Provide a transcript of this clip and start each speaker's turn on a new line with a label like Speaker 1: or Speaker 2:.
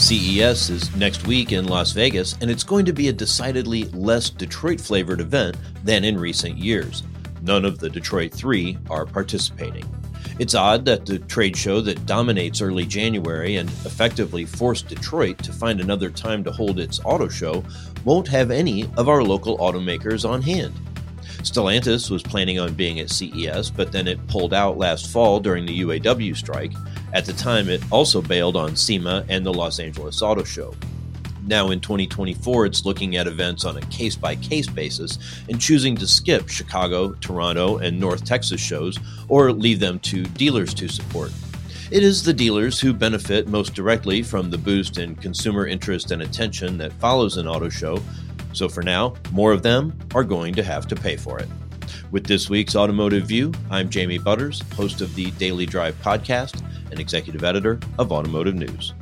Speaker 1: CES is next week in Las Vegas, and it's going to be a decidedly less Detroit flavored event than in recent years. None of the Detroit Three are participating. It's odd that the trade show that dominates early January and effectively forced Detroit to find another time to hold its auto show won't have any of our local automakers on hand. Stellantis was planning on being at CES, but then it pulled out last fall during the UAW strike. At the time, it also bailed on SEMA and the Los Angeles Auto Show. Now in 2024, it's looking at events on a case by case basis and choosing to skip Chicago, Toronto, and North Texas shows or leave them to dealers to support. It is the dealers who benefit most directly from the boost in consumer interest and attention that follows an auto show, so for now, more of them are going to have to pay for it. With this week's Automotive View, I'm Jamie Butters, host of the Daily Drive podcast and executive editor of Automotive News.